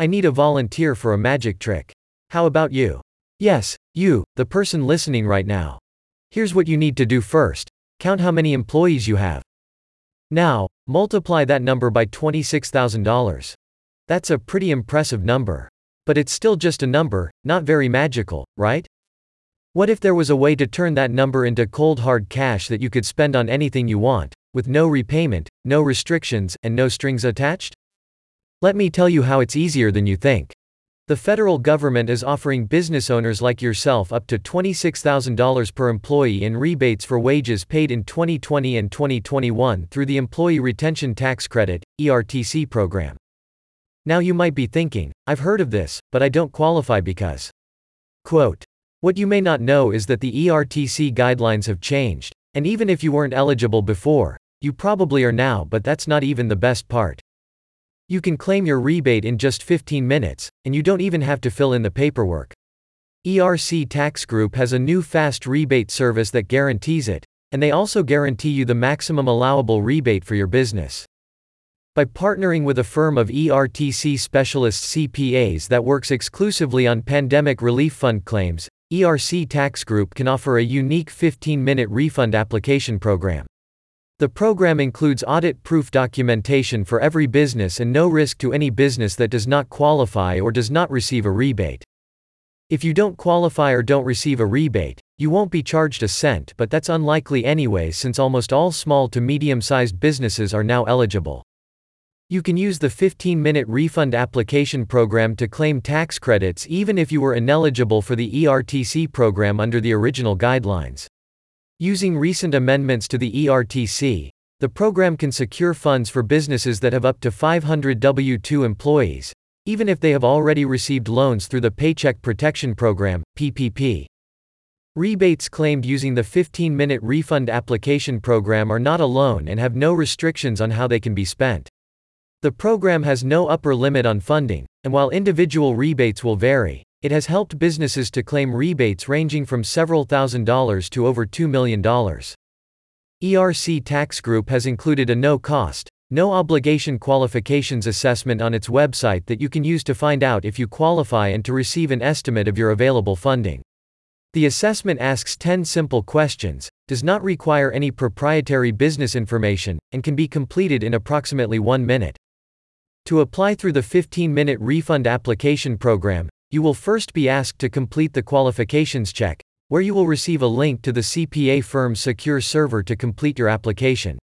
I need a volunteer for a magic trick. How about you? Yes, you, the person listening right now. Here's what you need to do first count how many employees you have. Now, multiply that number by $26,000. That's a pretty impressive number. But it's still just a number, not very magical, right? What if there was a way to turn that number into cold hard cash that you could spend on anything you want, with no repayment, no restrictions, and no strings attached? Let me tell you how it's easier than you think. The federal government is offering business owners like yourself up to $26,000 per employee in rebates for wages paid in 2020 and 2021 through the Employee Retention Tax Credit (ERTC) program. Now you might be thinking, I've heard of this, but I don't qualify because. Quote. What you may not know is that the ERTC guidelines have changed, and even if you weren't eligible before, you probably are now, but that's not even the best part. You can claim your rebate in just 15 minutes, and you don't even have to fill in the paperwork. ERC Tax Group has a new fast rebate service that guarantees it, and they also guarantee you the maximum allowable rebate for your business. By partnering with a firm of ERTC specialist CPAs that works exclusively on pandemic relief fund claims, ERC Tax Group can offer a unique 15 minute refund application program. The program includes audit proof documentation for every business and no risk to any business that does not qualify or does not receive a rebate. If you don't qualify or don't receive a rebate, you won't be charged a cent, but that's unlikely anyway since almost all small to medium sized businesses are now eligible. You can use the 15 minute refund application program to claim tax credits even if you were ineligible for the ERTC program under the original guidelines. Using recent amendments to the ERTC, the program can secure funds for businesses that have up to 500 W 2 employees, even if they have already received loans through the Paycheck Protection Program PPP. Rebates claimed using the 15 minute refund application program are not a loan and have no restrictions on how they can be spent. The program has no upper limit on funding, and while individual rebates will vary, it has helped businesses to claim rebates ranging from several thousand dollars to over $2 million. ERC Tax Group has included a no cost, no obligation qualifications assessment on its website that you can use to find out if you qualify and to receive an estimate of your available funding. The assessment asks 10 simple questions, does not require any proprietary business information, and can be completed in approximately one minute. To apply through the 15 minute refund application program, you will first be asked to complete the qualifications check, where you will receive a link to the CPA firm's secure server to complete your application.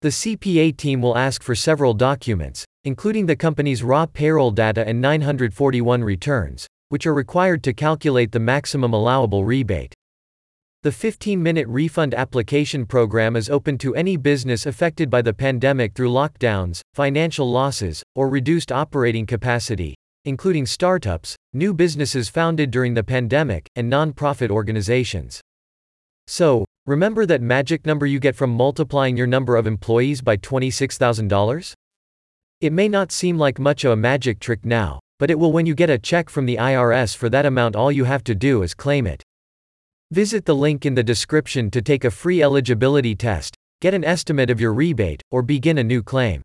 The CPA team will ask for several documents, including the company's raw payroll data and 941 returns, which are required to calculate the maximum allowable rebate. The 15 minute refund application program is open to any business affected by the pandemic through lockdowns, financial losses, or reduced operating capacity, including startups, new businesses founded during the pandemic, and non-profit organizations. So, remember that magic number you get from multiplying your number of employees by $26,000? It may not seem like much of a magic trick now, but it will when you get a check from the IRS for that amount all you have to do is claim it. Visit the link in the description to take a free eligibility test, get an estimate of your rebate, or begin a new claim.